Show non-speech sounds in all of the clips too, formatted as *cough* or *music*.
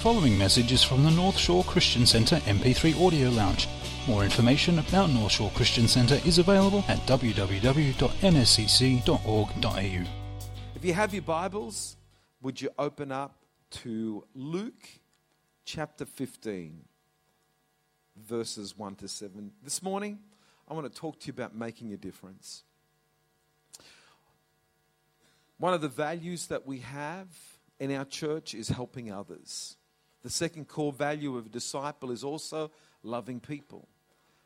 following message is from the North Shore Christian Centre MP3 Audio Lounge. More information about North Shore Christian Centre is available at www.nscc.org.au. If you have your Bibles, would you open up to Luke chapter 15, verses 1 to 7? This morning, I want to talk to you about making a difference. One of the values that we have in our church is helping others. The second core value of a disciple is also loving people.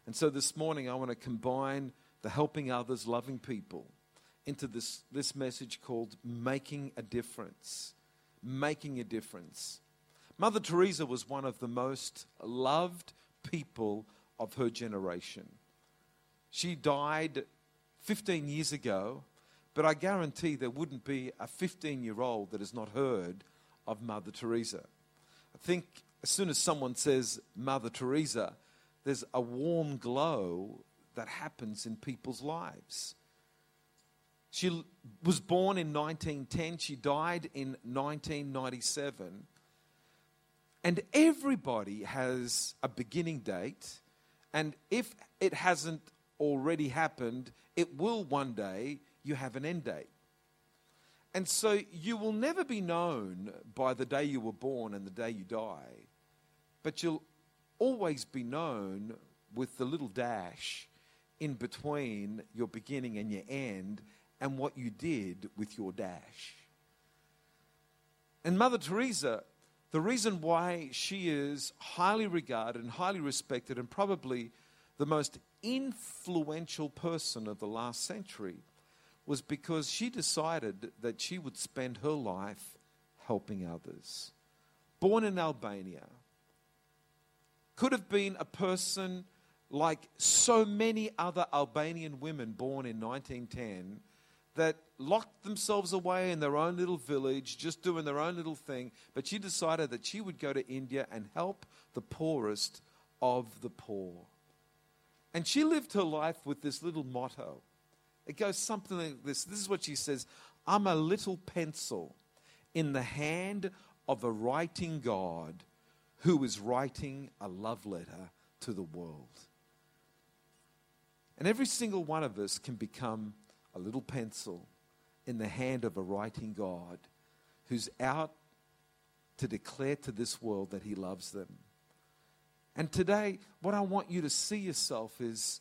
And so this morning, I want to combine the helping others, loving people, into this, this message called Making a Difference. Making a Difference. Mother Teresa was one of the most loved people of her generation. She died 15 years ago but I guarantee there wouldn't be a 15 year old that has not heard of Mother Teresa. Think as soon as someone says Mother Teresa, there's a warm glow that happens in people's lives. She was born in 1910, she died in 1997. And everybody has a beginning date, and if it hasn't already happened, it will one day you have an end date. And so you will never be known by the day you were born and the day you die, but you'll always be known with the little dash in between your beginning and your end and what you did with your dash. And Mother Teresa, the reason why she is highly regarded and highly respected and probably the most influential person of the last century was because she decided that she would spend her life helping others. Born in Albania, could have been a person like so many other Albanian women born in 1910 that locked themselves away in their own little village, just doing their own little thing. But she decided that she would go to India and help the poorest of the poor. And she lived her life with this little motto it goes something like this. This is what she says I'm a little pencil in the hand of a writing God who is writing a love letter to the world. And every single one of us can become a little pencil in the hand of a writing God who's out to declare to this world that he loves them. And today, what I want you to see yourself is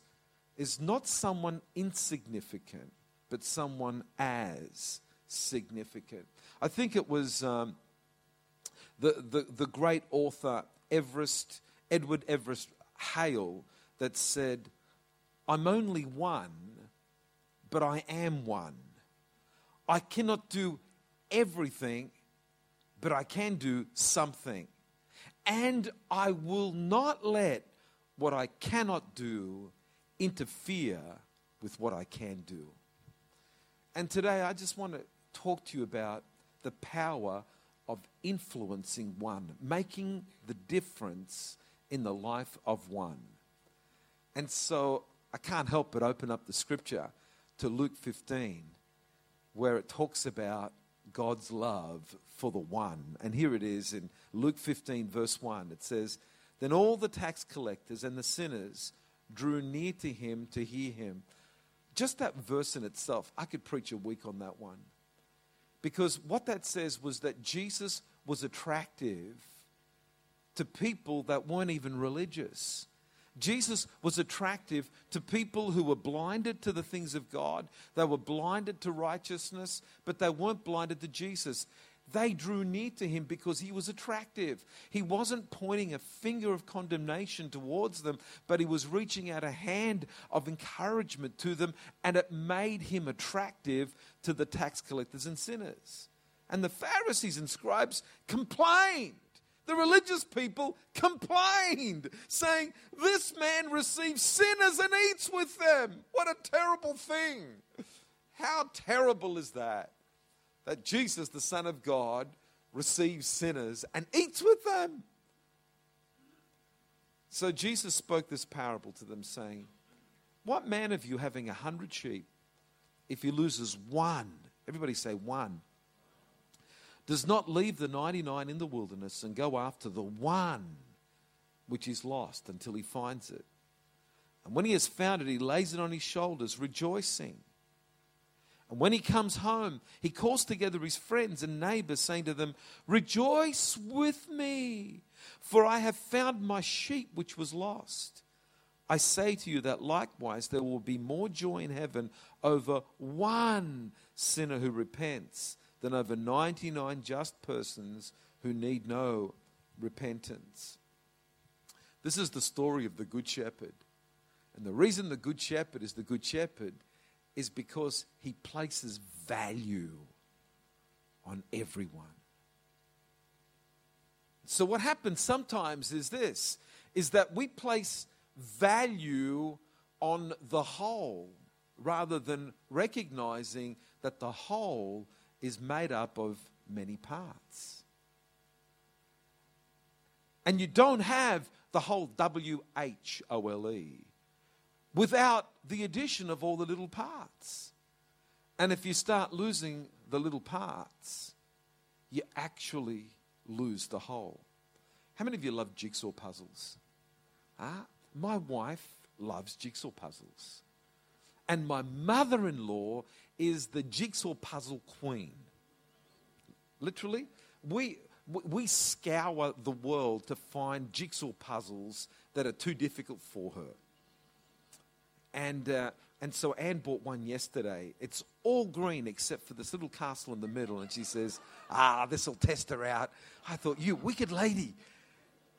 is not someone insignificant, but someone as significant. I think it was um, the, the, the great author Everest, Edward Everett Hale that said, I'm only one, but I am one. I cannot do everything, but I can do something. And I will not let what I cannot do interfere with what I can do. And today I just want to talk to you about the power of influencing one, making the difference in the life of one. And so I can't help but open up the scripture to Luke 15, where it talks about God's love for the one. And here it is in Luke 15, verse 1. It says, Then all the tax collectors and the sinners drew near to him to hear him. Just that verse in itself, I could preach a week on that one. Because what that says was that Jesus was attractive to people that weren't even religious. Jesus was attractive to people who were blinded to the things of God. They were blinded to righteousness, but they weren't blinded to Jesus. They drew near to him because he was attractive. He wasn't pointing a finger of condemnation towards them, but he was reaching out a hand of encouragement to them, and it made him attractive to the tax collectors and sinners. And the Pharisees and scribes complained. The religious people complained, saying, This man receives sinners and eats with them. What a terrible thing! How terrible is that? That Jesus, the Son of God, receives sinners and eats with them. So Jesus spoke this parable to them, saying, What man of you having a hundred sheep, if he loses one, everybody say one, does not leave the 99 in the wilderness and go after the one which is lost until he finds it. And when he has found it, he lays it on his shoulders, rejoicing. And when he comes home, he calls together his friends and neighbors, saying to them, Rejoice with me, for I have found my sheep which was lost. I say to you that likewise there will be more joy in heaven over one sinner who repents than over 99 just persons who need no repentance. This is the story of the Good Shepherd. And the reason the Good Shepherd is the Good Shepherd is because he places value on everyone. So, what happens sometimes is this is that we place value on the whole rather than recognizing that the whole is made up of many parts. And you don't have the whole W H O L E without the addition of all the little parts. And if you start losing the little parts, you actually lose the whole. How many of you love jigsaw puzzles? Ah, my wife loves jigsaw puzzles. And my mother in law is the jigsaw puzzle queen. Literally, we, we scour the world to find jigsaw puzzles that are too difficult for her. And, uh, and so Anne bought one yesterday. It's all green except for this little castle in the middle. And she says, Ah, this will test her out. I thought, You wicked lady,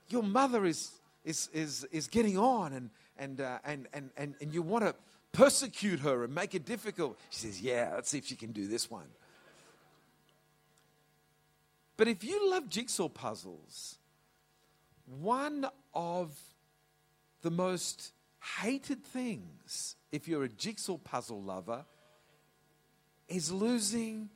your mother is, is, is, is getting on and, and, uh, and, and, and, and you want to persecute her and make it difficult. She says, Yeah, let's see if she can do this one. But if you love jigsaw puzzles, one of the most hated things, if you're a jigsaw puzzle lover, is losing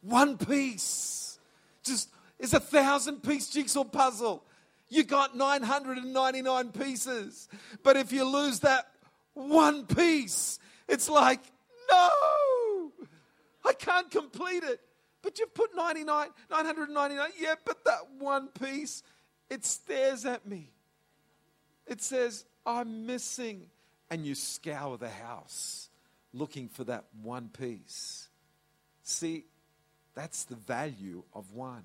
one piece. Just it's a thousand piece jigsaw puzzle. You got 999 pieces. But if you lose that one piece, it's like, no, I can't complete it. But you've put 99, 999. Yeah, but that one piece, it stares at me. It says, I'm missing. And you scour the house looking for that one piece. See, that's the value of one.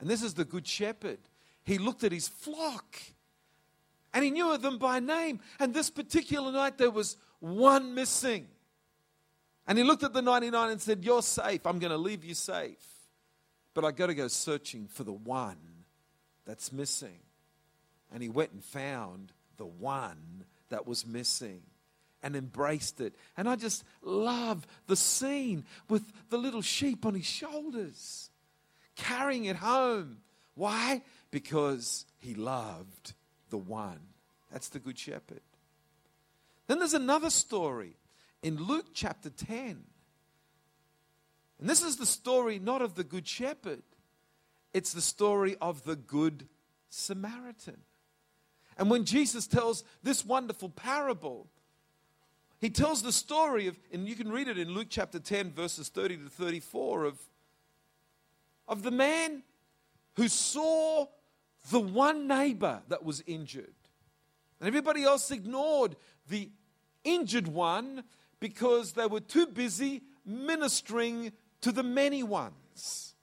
And this is the Good Shepherd. He looked at his flock and he knew them by name. And this particular night, there was one missing. And he looked at the 99 and said, You're safe. I'm going to leave you safe. But I've got to go searching for the one that's missing. And he went and found the one that was missing and embraced it. And I just love the scene with the little sheep on his shoulders, carrying it home. Why? Because he loved the one. That's the Good Shepherd. Then there's another story in Luke chapter 10. And this is the story not of the Good Shepherd, it's the story of the Good Samaritan. And when Jesus tells this wonderful parable, he tells the story of, and you can read it in Luke chapter 10, verses 30 to 34, of, of the man who saw the one neighbor that was injured. And everybody else ignored the injured one because they were too busy ministering to the many ones.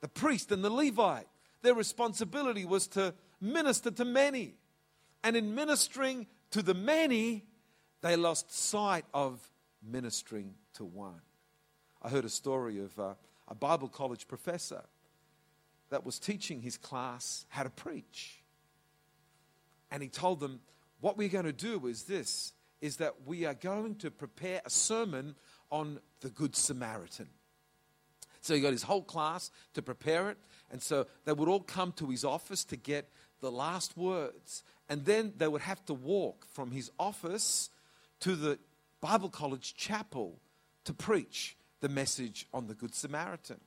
The priest and the Levite, their responsibility was to minister to many. And in ministering to the many, they lost sight of ministering to one. I heard a story of uh, a Bible college professor that was teaching his class how to preach. And he told them, What we're going to do is this is that we are going to prepare a sermon on the Good Samaritan. So he got his whole class to prepare it. And so they would all come to his office to get the last words. And then they would have to walk from his office to the Bible College chapel to preach the message on the Good Samaritan.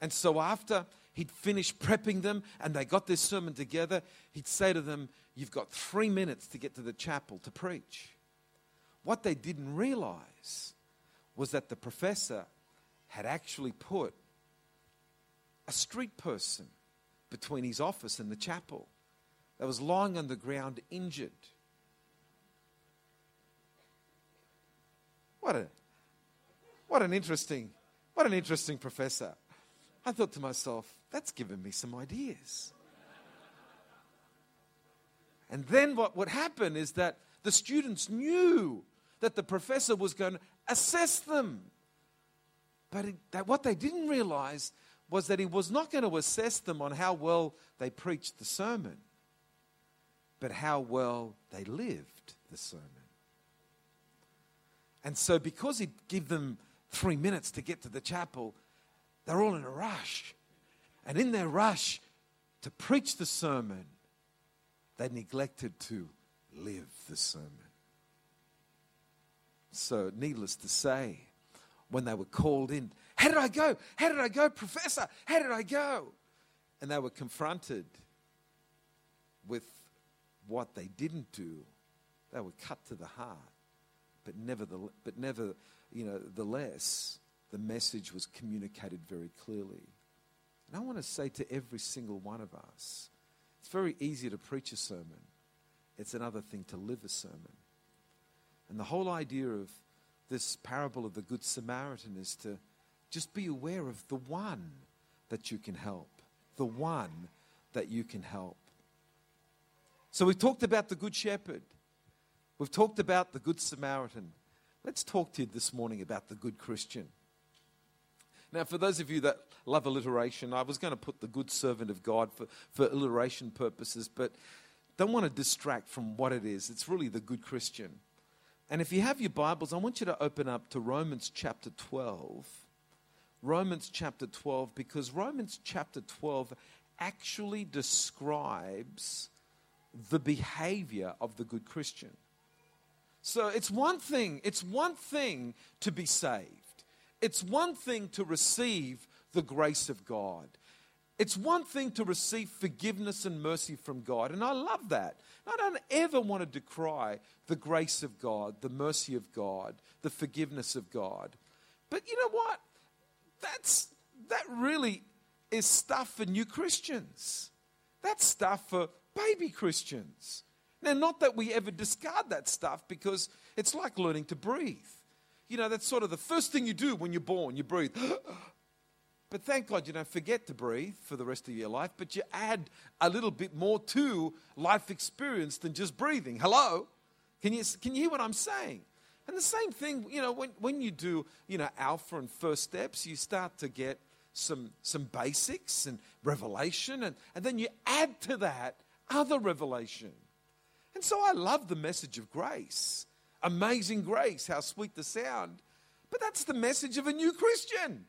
And so after he'd finished prepping them and they got this sermon together, he'd say to them, You've got three minutes to get to the chapel to preach. What they didn't realize was that the professor had actually put a street person between his office and the chapel that was lying on the ground injured. What a what an interesting what an interesting professor. I thought to myself, that's given me some ideas. And then what would happen is that the students knew that the professor was going to assess them. But it, that what they didn't realize was that he was not going to assess them on how well they preached the sermon, but how well they lived the sermon. And so, because he'd give them three minutes to get to the chapel, they're all in a rush. And in their rush to preach the sermon, they neglected to live the sermon. So, needless to say, when they were called in, how did I go? How did I go, Professor? How did I go? And they were confronted with what they didn't do. They were cut to the heart. But never, the, but never, you know, the less, the message was communicated very clearly. And I want to say to every single one of us, it's very easy to preach a sermon. It's another thing to live a sermon. And the whole idea of this parable of the Good Samaritan is to just be aware of the one that you can help. The one that you can help. So we've talked about the Good Shepherd. We've talked about the Good Samaritan. Let's talk to you this morning about the Good Christian. Now, for those of you that love alliteration, I was going to put the good servant of God for, for alliteration purposes, but don't want to distract from what it is. It's really the good Christian. And if you have your Bibles, I want you to open up to Romans chapter 12. Romans chapter 12, because Romans chapter 12 actually describes the behavior of the good Christian. So it's one thing, it's one thing to be saved. It's one thing to receive the grace of God. It's one thing to receive forgiveness and mercy from God, and I love that. I don't ever want to decry the grace of God, the mercy of God, the forgiveness of God. But you know what? That's that really is stuff for new Christians. That's stuff for baby Christians. Now, not that we ever discard that stuff because it's like learning to breathe. You know, that's sort of the first thing you do when you're born. You breathe. *gasps* but thank God you don't forget to breathe for the rest of your life, but you add a little bit more to life experience than just breathing. Hello? Can you, can you hear what I'm saying? And the same thing, you know, when, when you do, you know, alpha and first steps, you start to get some, some basics and revelation, and, and then you add to that other revelation. And so I love the message of grace. Amazing grace, how sweet the sound. But that's the message of a new Christian.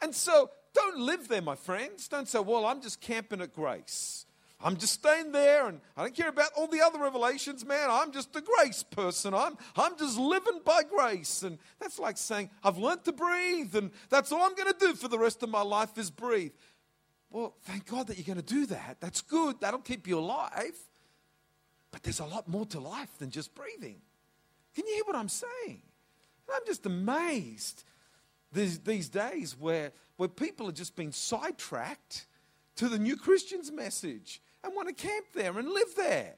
And so don't live there, my friends. Don't say, well, I'm just camping at grace. I'm just staying there and I don't care about all the other revelations, man. I'm just a grace person. I'm, I'm just living by grace. And that's like saying, I've learned to breathe and that's all I'm going to do for the rest of my life is breathe. Well, thank God that you're going to do that. That's good. That'll keep you alive. But there's a lot more to life than just breathing. Can you hear what I'm saying? I'm just amazed these, these days where, where people are just being sidetracked to the new Christian's message and want to camp there and live there.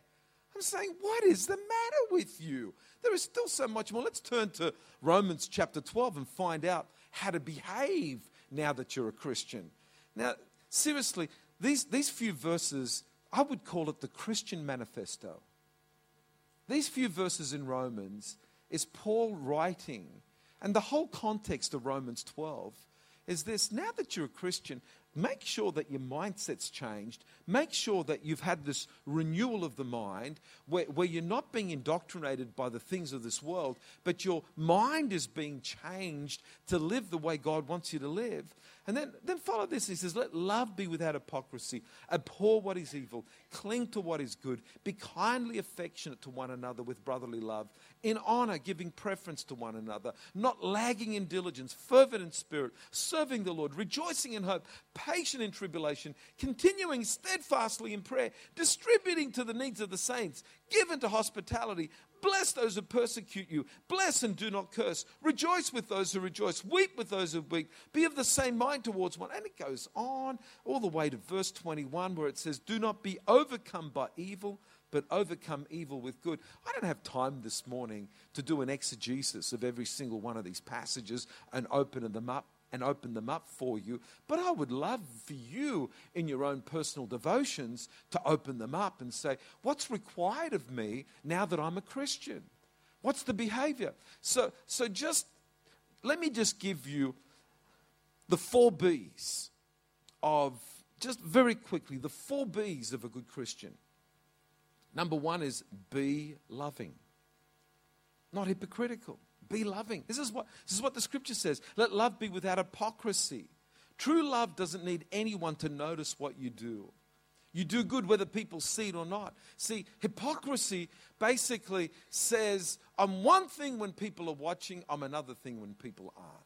I'm saying, what is the matter with you? There is still so much more. Let's turn to Romans chapter 12 and find out how to behave now that you're a Christian. Now, seriously, these, these few verses, I would call it the Christian manifesto. These few verses in Romans is Paul writing, and the whole context of Romans 12 is this now that you're a Christian, make sure that your mindset's changed. Make sure that you've had this renewal of the mind where, where you're not being indoctrinated by the things of this world, but your mind is being changed to live the way God wants you to live. And then, then follow this. He says, Let love be without hypocrisy. Abhor what is evil. Cling to what is good. Be kindly affectionate to one another with brotherly love. In honor, giving preference to one another. Not lagging in diligence. Fervent in spirit. Serving the Lord. Rejoicing in hope. Patient in tribulation. Continuing steadfastly in prayer. Distributing to the needs of the saints. Given to hospitality Bless those who persecute you. Bless and do not curse. Rejoice with those who rejoice. Weep with those who weep. Be of the same mind towards one. And it goes on all the way to verse 21 where it says, Do not be overcome by evil, but overcome evil with good. I don't have time this morning to do an exegesis of every single one of these passages and open them up and open them up for you. But I would love for you in your own personal devotions to open them up and say, what's required of me now that I'm a Christian? What's the behavior? So, so just let me just give you the four B's of, just very quickly, the four B's of a good Christian. Number one is be loving, not hypocritical. Be loving. This is what, this is what the scripture says. Let love be without hypocrisy. True love doesn't need anyone to notice what you do. You do good whether people see it or not. See, hypocrisy basically says, I'm one thing when people are watching, I'm another thing when people aren't.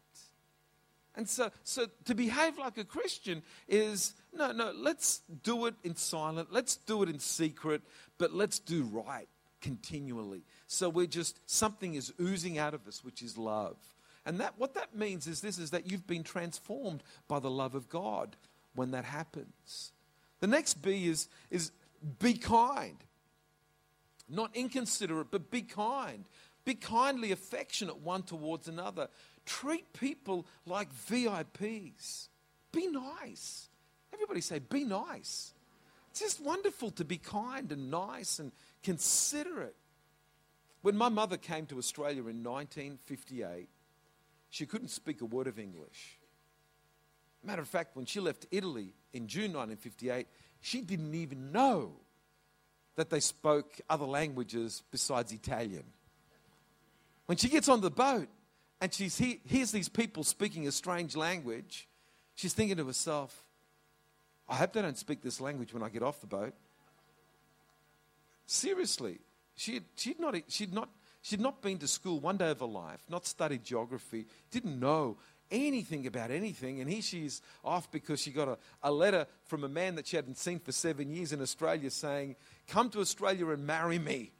And so, so to behave like a Christian is no, no, let's do it in silent, let's do it in secret, but let's do right continually. So we're just, something is oozing out of us, which is love. And that, what that means is this is that you've been transformed by the love of God when that happens. The next B is, is be kind. Not inconsiderate, but be kind. Be kindly affectionate one towards another. Treat people like VIPs. Be nice. Everybody say, be nice. It's just wonderful to be kind and nice and considerate. When my mother came to Australia in 1958, she couldn't speak a word of English. Matter of fact, when she left Italy in June 1958, she didn't even know that they spoke other languages besides Italian. When she gets on the boat and she he, hears these people speaking a strange language, she's thinking to herself, I hope they don't speak this language when I get off the boat. Seriously, she she'd, not, she'd, not, she'd not been to school one day of her life, not studied geography, didn't know anything about anything. And here she's off because she got a, a letter from a man that she hadn't seen for seven years in Australia saying, Come to Australia and marry me.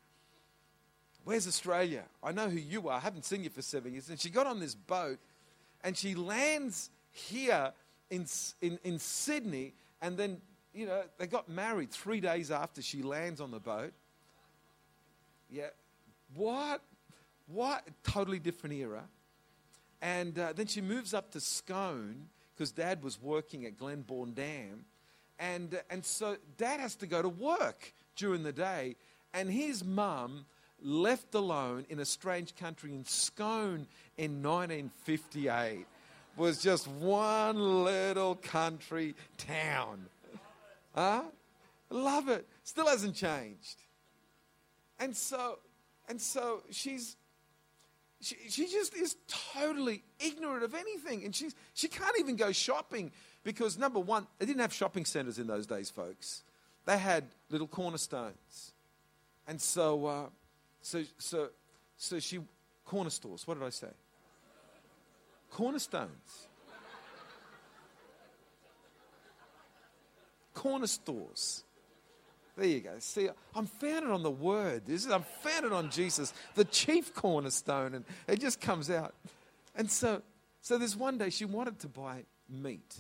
Where's Australia? I know who you are. I haven't seen you for seven years. And she got on this boat and she lands here in, in, in Sydney and then you know, they got married three days after she lands on the boat. Yeah. What? What? Totally different era. And uh, then she moves up to Scone because dad was working at Glenbawn Dam. And, uh, and so dad has to go to work during the day. And his mum left alone in a strange country in Scone in 1958 was just one little country town. Huh? Love it. Still hasn't changed. And so, and so she's, she, she just is totally ignorant of anything. And she's, she can't even go shopping because, number one, they didn't have shopping centers in those days, folks. They had little cornerstones. And so, uh, so, so, so she, corner stores, what did I say? Cornerstones. corner stores. There you go. See, I'm founded on the word. This is, I'm founded on Jesus, the chief cornerstone, and it just comes out. And so, so there's one day she wanted to buy meat.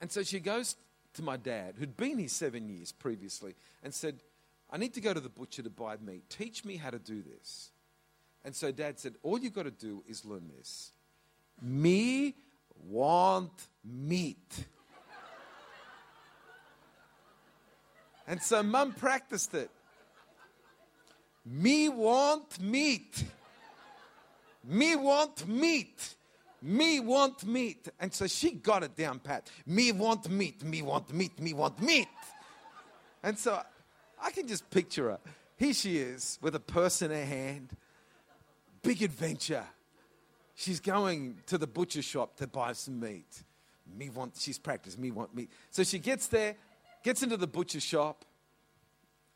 And so she goes to my dad, who'd been here seven years previously, and said, I need to go to the butcher to buy meat. Teach me how to do this. And so dad said, All you've got to do is learn this. Me want meat. And so mum practiced it. Me want meat. Me want meat. Me want meat. And so she got it down pat. Me want meat. Me want meat. Me want meat. And so I can just picture her. Here she is with a purse in her hand. Big adventure. She's going to the butcher shop to buy some meat. Me want, she's practiced, me want meat. So she gets there, gets into the butcher shop.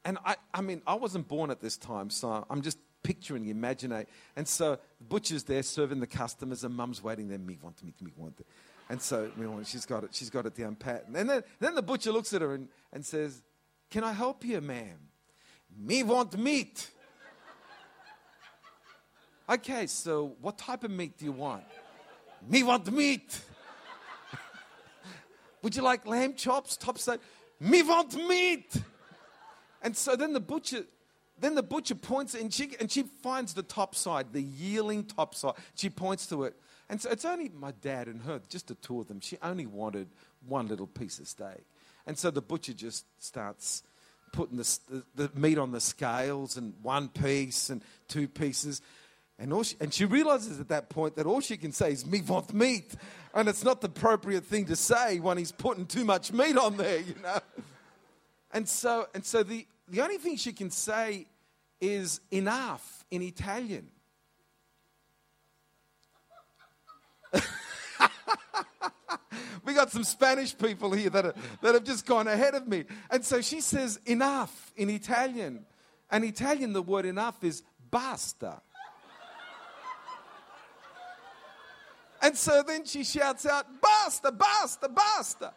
And I, I mean, I wasn't born at this time, so I'm just picturing, imagining. And so the butcher's there serving the customers, and mum's waiting there, me want, me, me want. And so she's got it, she's got it down pat. And then, then the butcher looks at her and, and says, Can I help you, ma'am? Me want meat. Okay, so what type of meat do you want? Me want meat. *laughs* Would you like lamb chops, top side? Me want meat. And so then the butcher, then the butcher points and she and she finds the top side, the yielding top side. She points to it. And so it's only my dad and her, just the two of them. She only wanted one little piece of steak. And so the butcher just starts putting the, the, the meat on the scales and one piece and two pieces. And, all she, and she realizes at that point that all she can say is, me want meat. And it's not the appropriate thing to say when he's putting too much meat on there, you know. And so, and so the, the only thing she can say is enough in Italian. *laughs* we got some Spanish people here that, are, that have just gone ahead of me. And so she says enough in Italian. And Italian, the word enough is basta. And so then she shouts out, basta, basta, basta.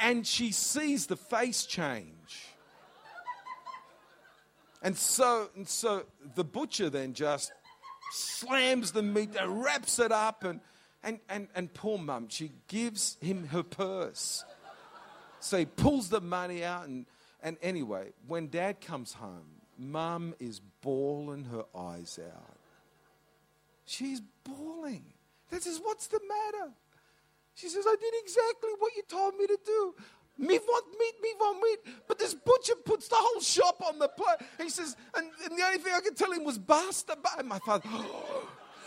And she sees the face change. And so, and so the butcher then just slams the meat and wraps it up. And, and, and, and poor mum, she gives him her purse. So he pulls the money out. And, and anyway, when dad comes home, mum is bawling her eyes out. She's bawling. Dad says, What's the matter? She says, I did exactly what you told me to do. Me want meat, me want meat. But this butcher puts the whole shop on the plate. He says, and, and the only thing I could tell him was basta. And my father, oh, *gasps*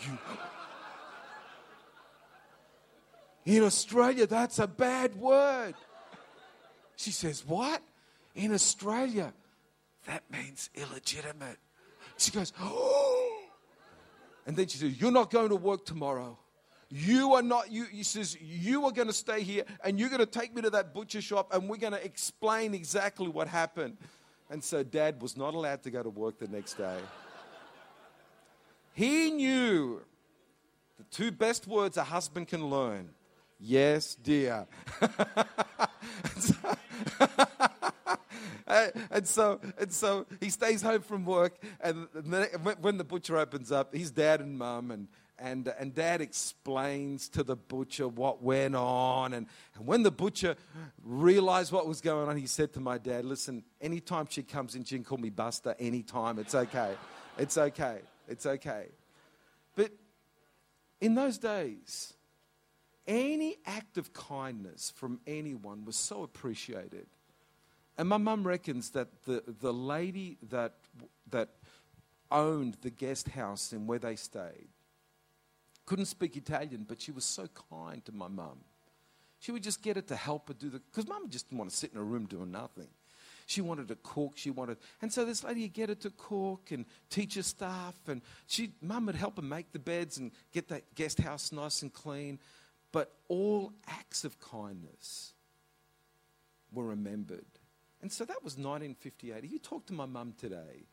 you. In Australia, that's a bad word. She says, What? In Australia, that means illegitimate. She goes, *gasps* Oh. And then she says, You're not going to work tomorrow. You are not, you, he says, you are going to stay here and you're going to take me to that butcher shop and we're going to explain exactly what happened. And so dad was not allowed to go to work the next day. he knew the two best words a husband can learn yes, dear. *laughs* and so and so he stays home from work and when the butcher opens up his dad and mum and and, and dad explains to the butcher what went on. And, and when the butcher realized what was going on, he said to my dad, Listen, anytime she comes in, she can call me Buster anytime. It's okay. It's okay. It's okay. But in those days, any act of kindness from anyone was so appreciated. And my mum reckons that the, the lady that, that owned the guest house and where they stayed, couldn't speak Italian, but she was so kind to my mum. She would just get her to help her do the, because mum just didn't want to sit in a room doing nothing. She wanted to cook. She wanted, and so this lady would get her to cook and teach her stuff. And she, mum would help her make the beds and get that guest house nice and clean. But all acts of kindness were remembered. And so that was 1958. You talk to my mum today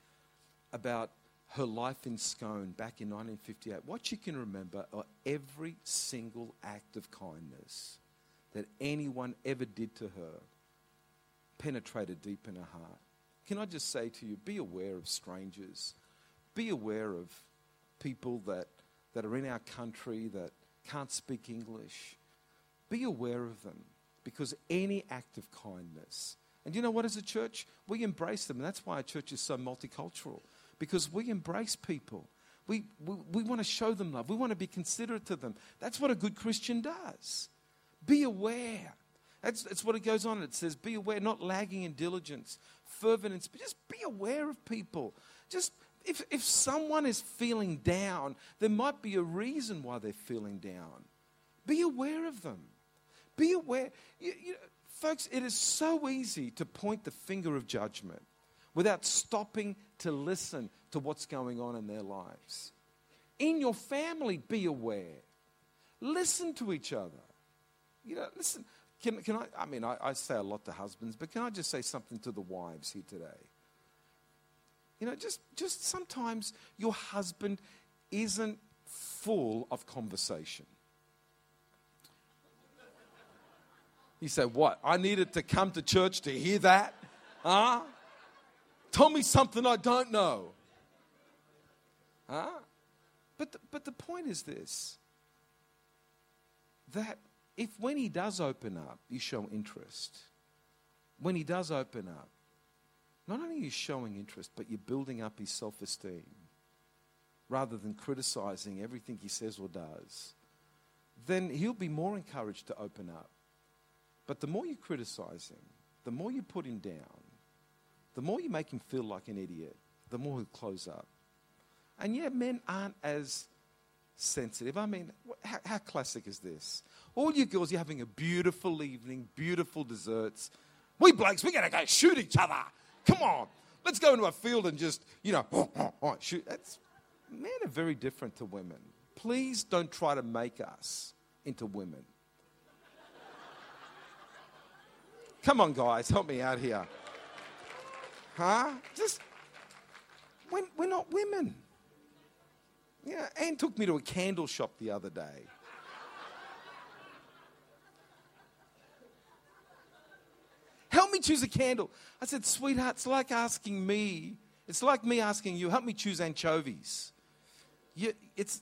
about her life in Scone back in 1958, what she can remember are every single act of kindness that anyone ever did to her penetrated deep in her heart. Can I just say to you, be aware of strangers. Be aware of people that, that are in our country that can't speak English. Be aware of them because any act of kindness, and you know what, as a church, we embrace them. And that's why our church is so multicultural because we embrace people. We, we, we want to show them love. We want to be considerate to them. That's what a good Christian does. Be aware. That's, that's what it goes on. It says, be aware, not lagging in diligence, fervent spirit. Just be aware of people. Just if, if someone is feeling down, there might be a reason why they're feeling down. Be aware of them. Be aware. You, you know, folks, it is so easy to point the finger of judgment without stopping to listen to what's going on in their lives. In your family, be aware. Listen to each other. You know, listen. Can, can I? I mean, I, I say a lot to husbands, but can I just say something to the wives here today? You know, just, just sometimes your husband isn't full of conversation. You said, What? I needed to come to church to hear that? Huh? Tell me something I don't know. Huh? But the, but the point is this that if when he does open up, you show interest, when he does open up, not only are you showing interest, but you're building up his self esteem rather than criticizing everything he says or does, then he'll be more encouraged to open up. But the more you criticize him, the more you put him down, the more you make him feel like an idiot, the more he'll close up. And yeah, men aren't as sensitive. I mean, how, how classic is this? All you girls, you're having a beautiful evening, beautiful desserts. We blokes, we're going to go shoot each other. Come on. Let's go into a field and just, you know, oh, oh, oh, shoot. That's, men are very different to women. Please don't try to make us into women. Come on, guys, help me out here. Huh? Just, we're, not women. Yeah, Anne took me to a candle shop the other day. Help me choose a candle. I said, sweetheart, it's like asking me, it's like me asking you, help me choose anchovies. You, it's,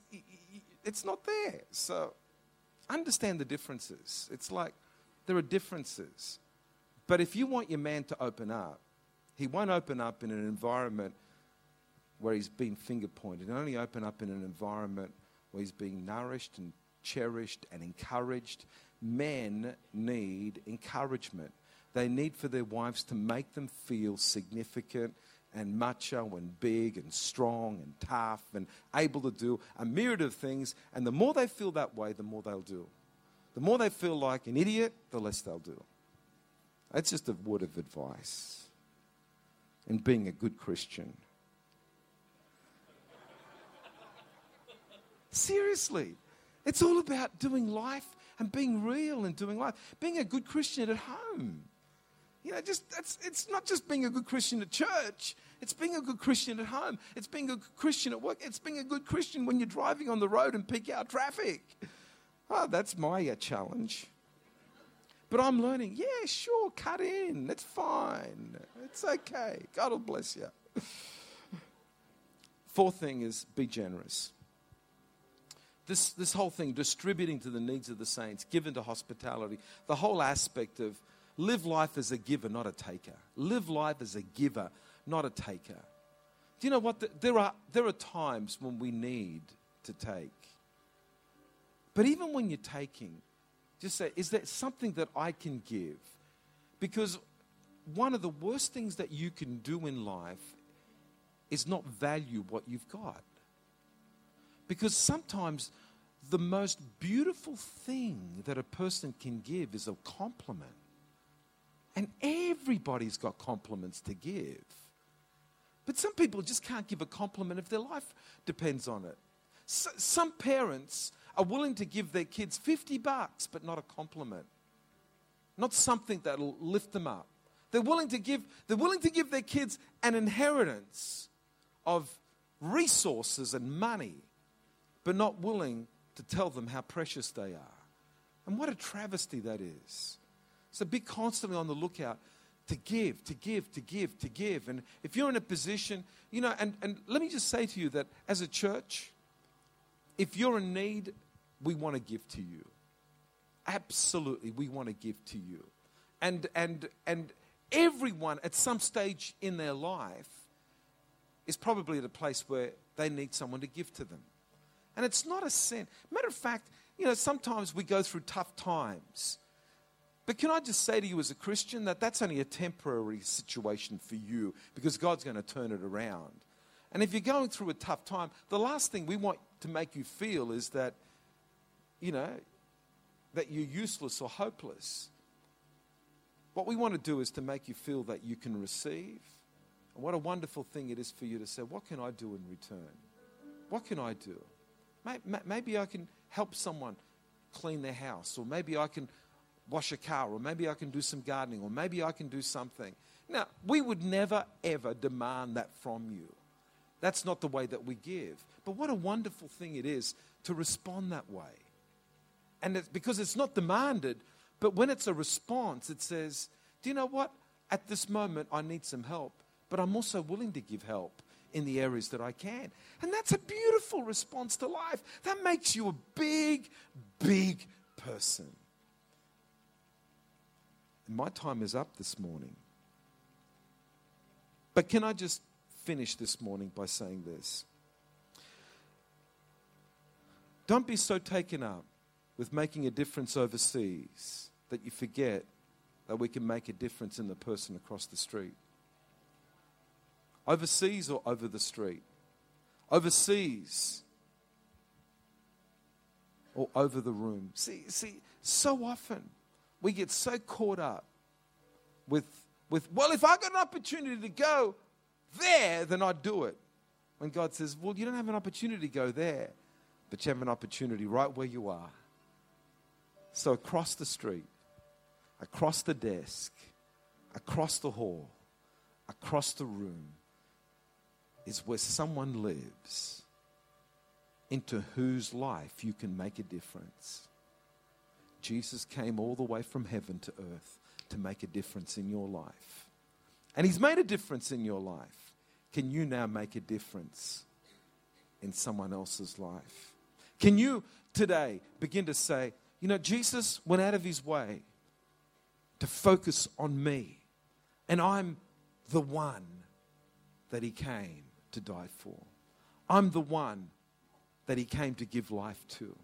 it's not there. So understand the differences. It's like there are differences. But if you want your man to open up, he won't open up in an environment where he's been finger pointed. He'll only open up in an environment where he's being nourished and cherished and encouraged. Men need encouragement. They need for their wives to make them feel significant and macho and big and strong and tough and able to do a myriad of things. And the more they feel that way, the more they'll do. The more they feel like an idiot, the less they'll do. That's just a word of advice in being a good Christian. Seriously. It's all about doing life and being real and doing life. Being a good Christian at home. You know, just that's it's not just being a good Christian at church. It's being a good Christian at home. It's being a good Christian at work. It's being a good Christian when you're driving on the road and peak out traffic. Oh, that's my uh, challenge. But I'm learning, yeah, sure, cut in. It's fine. It's okay. God will bless you. *laughs* Fourth thing is be generous. This, this whole thing, distributing to the needs of the saints, given to hospitality, the whole aspect of live life as a giver, not a taker. Live life as a giver, not a taker. Do you know what? There are, there are times when we need to take. But even when you're taking, just say, is there something that I can give? Because one of the worst things that you can do in life is not value what you've got. Because sometimes the most beautiful thing that a person can give is a compliment. And everybody's got compliments to give. But some people just can't give a compliment if their life depends on it. Some parents are willing to give their kids 50 bucks, but not a compliment. Not something that'll lift them up. They're willing to give, they're willing to give their kids an inheritance of resources and money, but not willing to tell them how precious they are. And what a travesty that is. So be constantly on the lookout to give, to give, to give, to give. And if you're in a position, you know, and, and let me just say to you that as a church, if you're in need, we want to give to you. Absolutely, we want to give to you. And, and, and everyone at some stage in their life is probably at a place where they need someone to give to them. And it's not a sin. Matter of fact, you know, sometimes we go through tough times. But can I just say to you as a Christian that that's only a temporary situation for you because God's going to turn it around. And if you're going through a tough time, the last thing we want to make you feel is that you know, that you're useless or hopeless. What we want to do is to make you feel that you can receive. And what a wonderful thing it is for you to say, What can I do in return? What can I do? Maybe I can help someone clean their house, or maybe I can wash a car, or maybe I can do some gardening, or maybe I can do something. Now, we would never, ever demand that from you. That's not the way that we give. But what a wonderful thing it is to respond that way. And it's because it's not demanded, but when it's a response, it says, Do you know what? At this moment, I need some help, but I'm also willing to give help in the areas that I can. And that's a beautiful response to life. That makes you a big, big person. And my time is up this morning. But can I just finish this morning by saying this? Don't be so taken up with making a difference overseas that you forget that we can make a difference in the person across the street. Overseas or over the street? Overseas or over the room. See, see, so often we get so caught up with, with well, if I got an opportunity to go there, then I'd do it. When God says, well, you don't have an opportunity to go there, but you have an opportunity right where you are. So across the street, across the desk, across the hall, across the room is where someone lives into whose life you can make a difference. Jesus came all the way from heaven to earth to make a difference in your life. And He's made a difference in your life. Can you now make a difference in someone else's life? Can you today begin to say, you know, Jesus went out of His way to focus on me, and I'm the one that He came to die for. I'm the one that He came to give life to.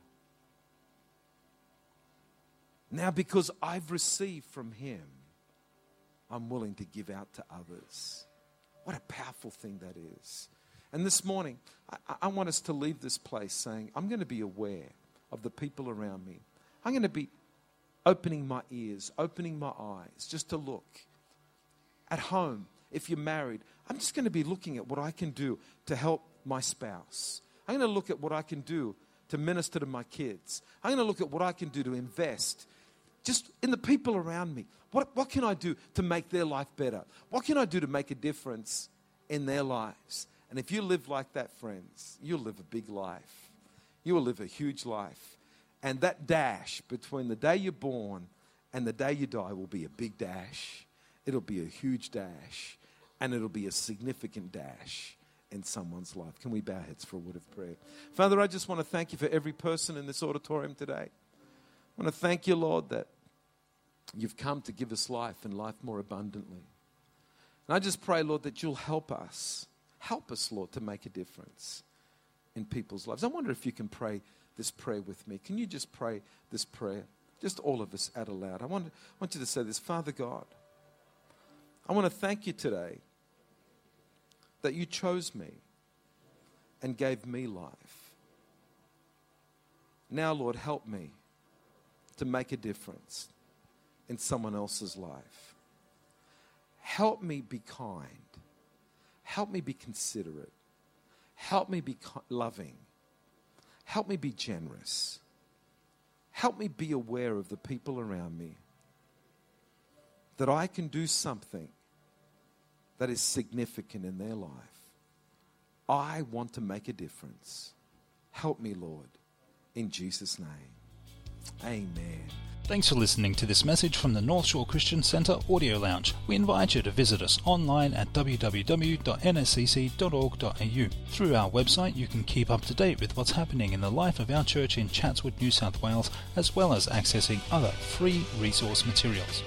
Now, because I've received from Him, I'm willing to give out to others. What a powerful thing that is. And this morning, I, I, want us to leave this place saying, I'm going to be aware of the people around me. I'm going to be opening my ears, opening my eyes, just to look. At home, if you're married, I'm just going to be looking at what I can do to help my spouse. I'm going to look at what I can do to minister to my kids. I'm going to look at what I can do to invest just in the people around me. What, what can I do to make their life better? What can I do to make a difference in their lives? And if you live like that, friends, you'll live a big life. You will live a huge life. And that dash between the day you're born and the day you die will be a big dash. It'll be a huge dash. And it'll be a significant dash in someone's life. Can we bow heads for a word of prayer? Father, I just want to thank you for every person in this auditorium today. I want to thank you, Lord, that you've come to give us life and life more abundantly. And I just pray, Lord, that you'll help us. Help us, Lord, to make a difference in people's lives. I wonder if you can pray this prayer with me. Can you just pray this prayer? Just all of us out aloud. I want, I want you to say this Father God, I want to thank you today that you chose me and gave me life. Now, Lord, help me to make a difference in someone else's life. Help me be kind. Help me be considerate. Help me be loving. Help me be generous. Help me be aware of the people around me. That I can do something that is significant in their life. I want to make a difference. Help me, Lord, in Jesus' name. Amen. Thanks for listening to this message from the North Shore Christian Centre Audio Lounge. We invite you to visit us online at www.nscc.org.au. Through our website, you can keep up to date with what's happening in the life of our church in Chatswood, New South Wales, as well as accessing other free resource materials.